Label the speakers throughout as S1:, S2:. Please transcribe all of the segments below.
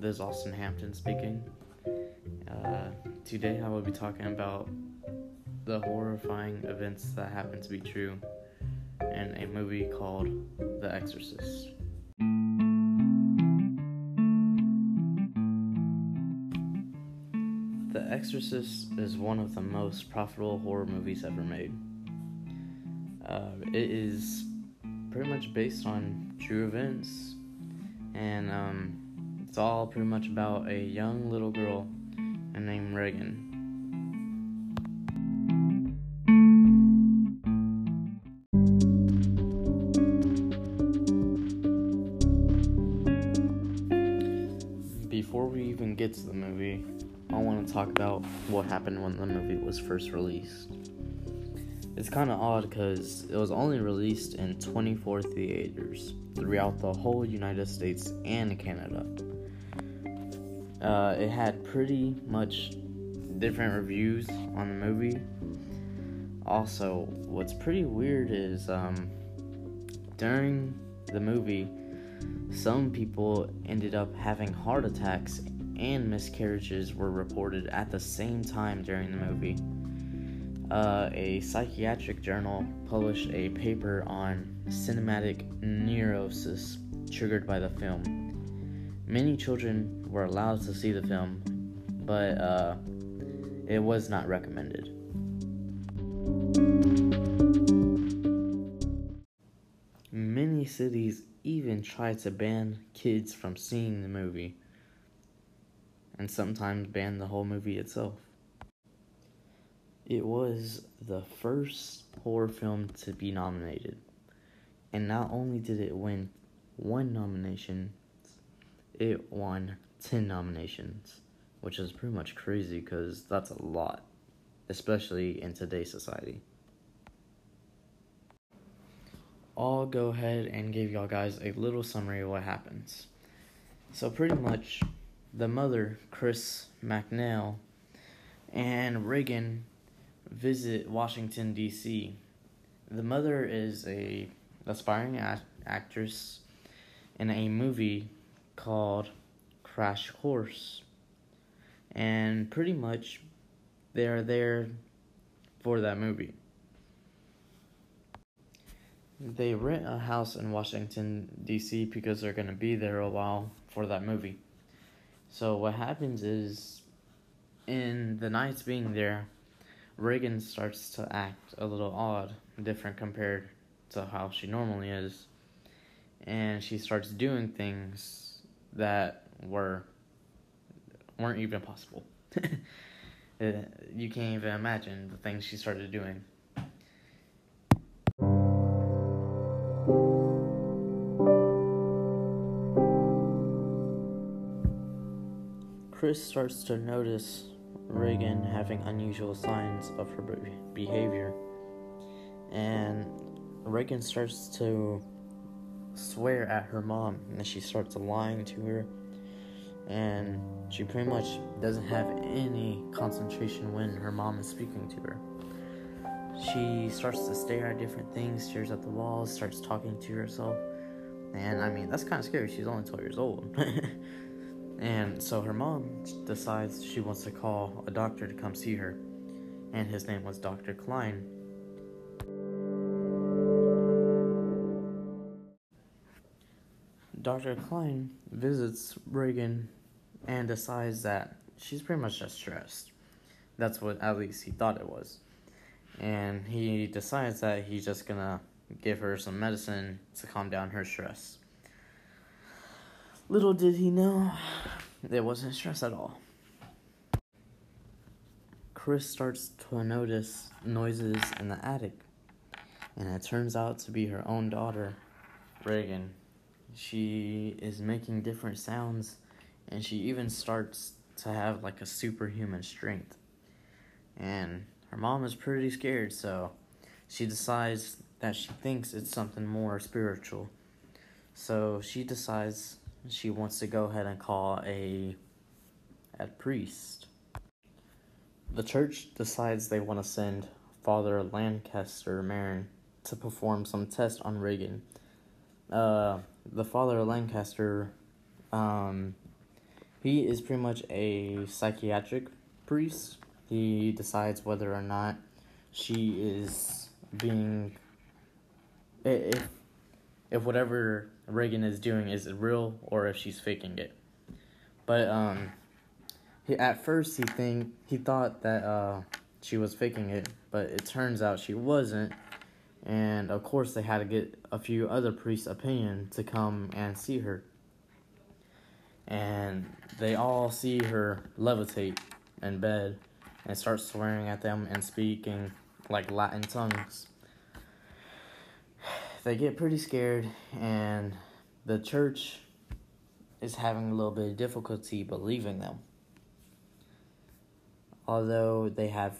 S1: this is Austin Hampton speaking. Uh, today I will be talking about the horrifying events that happen to be true in a movie called The Exorcist. The Exorcist is one of the most profitable horror movies ever made. Uh, it is pretty much based on true events, and um, it's all pretty much about a young little girl named Regan. Before we even get to the movie, I want to talk about what happened when the movie was first released. It's kind of odd because it was only released in 24 theaters throughout the whole United States and Canada. Uh, it had pretty much different reviews on the movie. Also, what's pretty weird is um, during the movie, some people ended up having heart attacks and miscarriages were reported at the same time during the movie. Uh, a psychiatric journal published a paper on cinematic neurosis triggered by the film. Many children were allowed to see the film, but uh, it was not recommended. Many cities even tried to ban kids from seeing the movie, and sometimes ban the whole movie itself. It was the first horror film to be nominated, and not only did it win one nomination, it won 10 nominations, which is pretty much crazy because that's a lot, especially in today's society. I'll go ahead and give y'all guys a little summary of what happens. So, pretty much, the mother, Chris MacNeil, and Regan visit Washington, D.C. The mother is a aspiring act- actress in a movie called Crash Course. And pretty much they are there for that movie. They rent a house in Washington, D.C. because they're going to be there a while for that movie. So, what happens is, in the nights being there, Regan starts to act a little odd, different compared to how she normally is. And she starts doing things that were weren't even possible. Uh, you can't even imagine the things she started doing. Chris starts to notice Regan having unusual signs of her behavior, and Regan starts to swear at her mom, and she starts lying to her, and she pretty much doesn't have any concentration when her mom is speaking to her. She starts to stare at different things, stares at the walls, starts talking to herself, and I mean that's kind of scary. She's only 12 years old. And so her mom decides she wants to call a doctor to come see her, and his name was Dr. Klein. Dr. Klein visits Regan and decides that she's pretty much just stressed. That's what at least he thought it was. And he decides that he's just gonna give her some medicine to calm down her stress. Little did he know, it wasn't stress at all. Chris starts to notice noises in the attic, and it turns out to be her own daughter, Regan. She is making different sounds, and she even starts to have like a superhuman strength. And her mom is pretty scared, so she decides that she thinks it's something more spiritual. So she decides she wants to go ahead and call a a priest. The church decides they want to send Father Lankester Merrin to perform some tests on Regan. Uh, the Father of Lankester, um, he is pretty much a psychiatric priest. He decides whether or not she is being if if whatever Regan is doing is real or if she's faking it. But um he at first he think he thought that uh she was faking it, but it turns out she wasn't. And of course they had to get a few other priests' opinion to come and see her. And they all see her levitate in bed and start swearing at them and speaking like Latin tongues. They get pretty scared, and the church is having a little bit of difficulty believing them. Although they have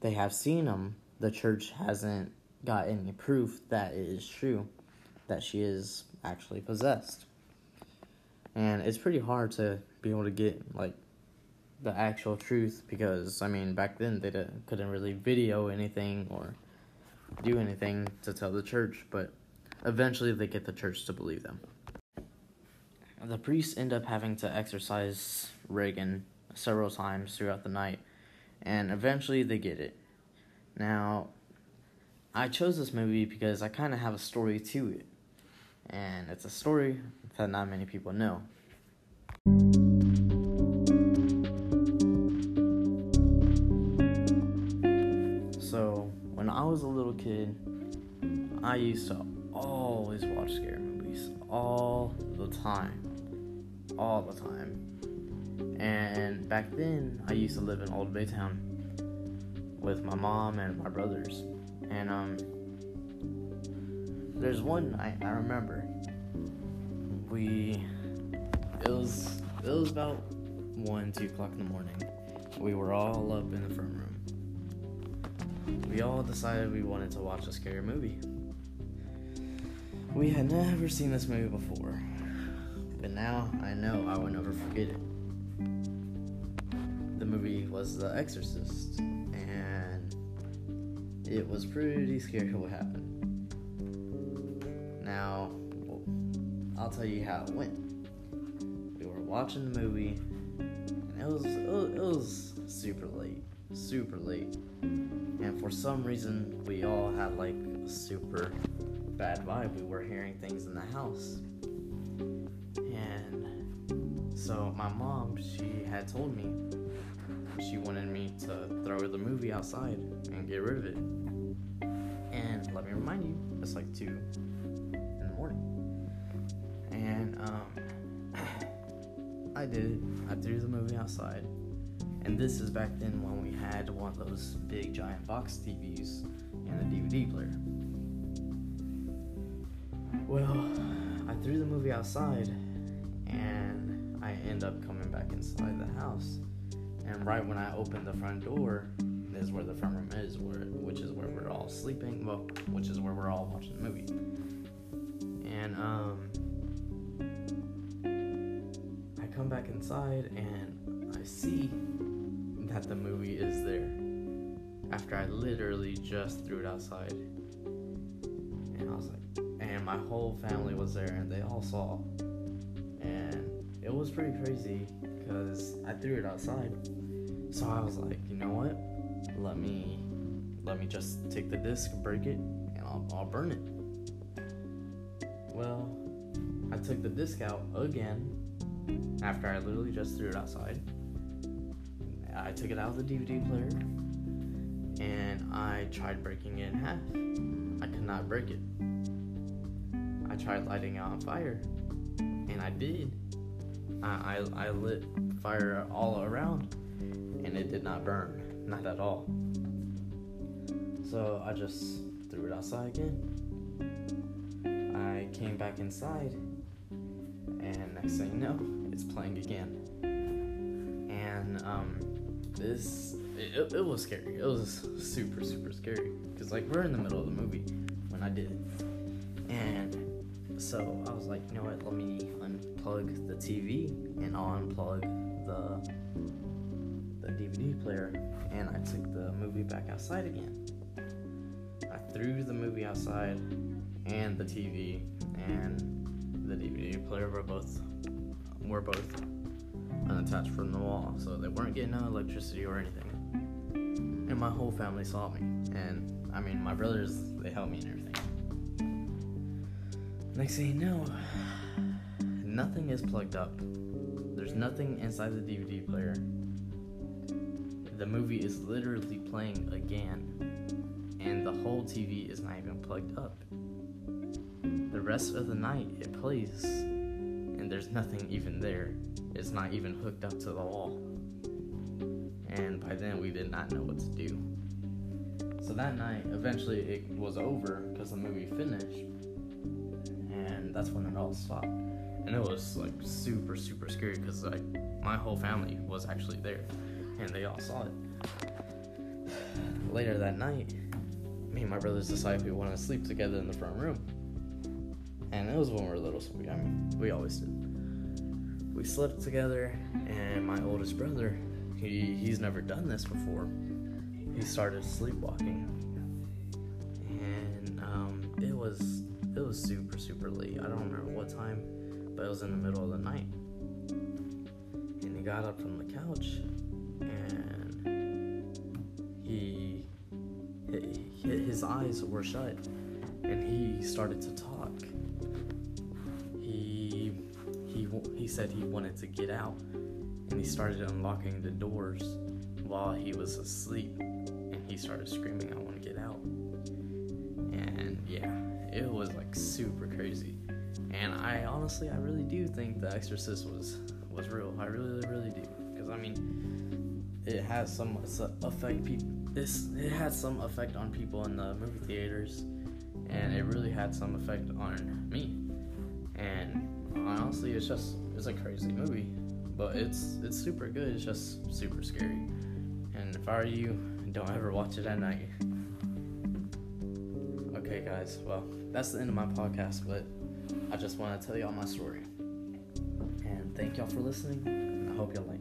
S1: they have seen them, the church hasn't got any proof that it is true that she is actually possessed. And it's pretty hard to be able to get like the actual truth because I mean back then they didn't couldn't really video anything or do anything to tell the church, but eventually they get the church to believe them. The priests end up having to exorcise Regan several times throughout the night, and eventually they get it. Now, I chose this movie because I kind of have a story to it, and it's a story that not many people know. So, when I was a little kid, I used to always watch scary movies all the time. All the time. And back then, I used to live in Old Baytown with my mom and my brothers. And um, there's one night I remember. We, it was it was about one, two o'clock in the morning. We were all up in the front room we all decided we wanted to watch a scary movie. We had never seen this movie before, but now I know I will never forget it. The movie was The Exorcist, and it was pretty scary what happened. Now, I'll tell you how it went. We were watching the movie, and it was it was super late, super late and for some reason we all had like a super bad vibe. We were hearing things in the house. And so my mom, she had told me she wanted me to throw the movie outside and get rid of it. And let me remind you, it's like 2 in the morning. And um, I did it. I threw the movie outside and this is back then when we had one of those big giant box TVs and a DVD player. Well, I threw the movie outside and I end up coming back inside the house. And right when I opened the front door, is where the front room is, where which is where we're all sleeping. Well, which is where we're all watching the movie. And um, I come back inside and I see that the movie is there after I literally just threw it outside. And I was like, and my whole family was there and they all saw. And it was pretty crazy because I threw it outside. So I was like, you know what? Let me let me just take the disc, break it, and I'll, I'll burn it. Well, I took the disc out again after I literally just threw it outside I took it out of the DVD player and I tried breaking it in half. I could not break it. I tried lighting it on fire, and I did. I, I, I lit fire all around, and it did not burn, not at all. So I just threw it outside again. I came back inside, and next thing you know, it's playing again. And um, this it, it was scary. It was super super scary because like we're in the middle of the movie when I did it, and so I was like, you know what? Let me unplug the TV and I'll unplug the DVD player, and I took the movie back outside again. I threw the movie outside and the TV and the DVD player were both were both unattached from the wall, so they weren't getting no electricity or anything. And my whole family saw me, and I mean, my brothers they helped me and everything. Next thing you know, nothing is plugged up. There's nothing inside the DVD player. The movie is literally playing again, and the whole TV is not even plugged up. The rest of the night it plays, and there's nothing even there. It's not even hooked up to the wall. And by then we did not know what to do. So that night, eventually it was over because the movie finished, and that's when it all stopped. And it was like super, super scary because like my whole family was actually there, and they all saw it. Later that night, me and my brothers decided we wanted to sleep together in the front room. And it was when we were little, so we, I mean, we always did. We slept together, and my oldest brother, he, he's never done this before. He started sleepwalking, and um, it was it was super super late. I don't remember what time, but it was in the middle of the night. And he got up from the couch, and he his eyes were shut, and he started to talk. He he he said he wanted to get out, and he started unlocking the doors while he was asleep, and he started screaming, "I want to get out!" And yeah, it was like super crazy. And I honestly, I really do think The Exorcist was was real. I really, really do, because I mean, it has some affect people. This it had some effect on people in the movie theaters, and it really had some effect on me. And honestly, it's just it's a crazy movie, but it's it's super good. It's just super scary. And if I were you, don't ever watch it at night. Okay, guys. Well, that's the end of my podcast, but I just want to tell y'all my story. And thank y'all for listening. I hope y'all like.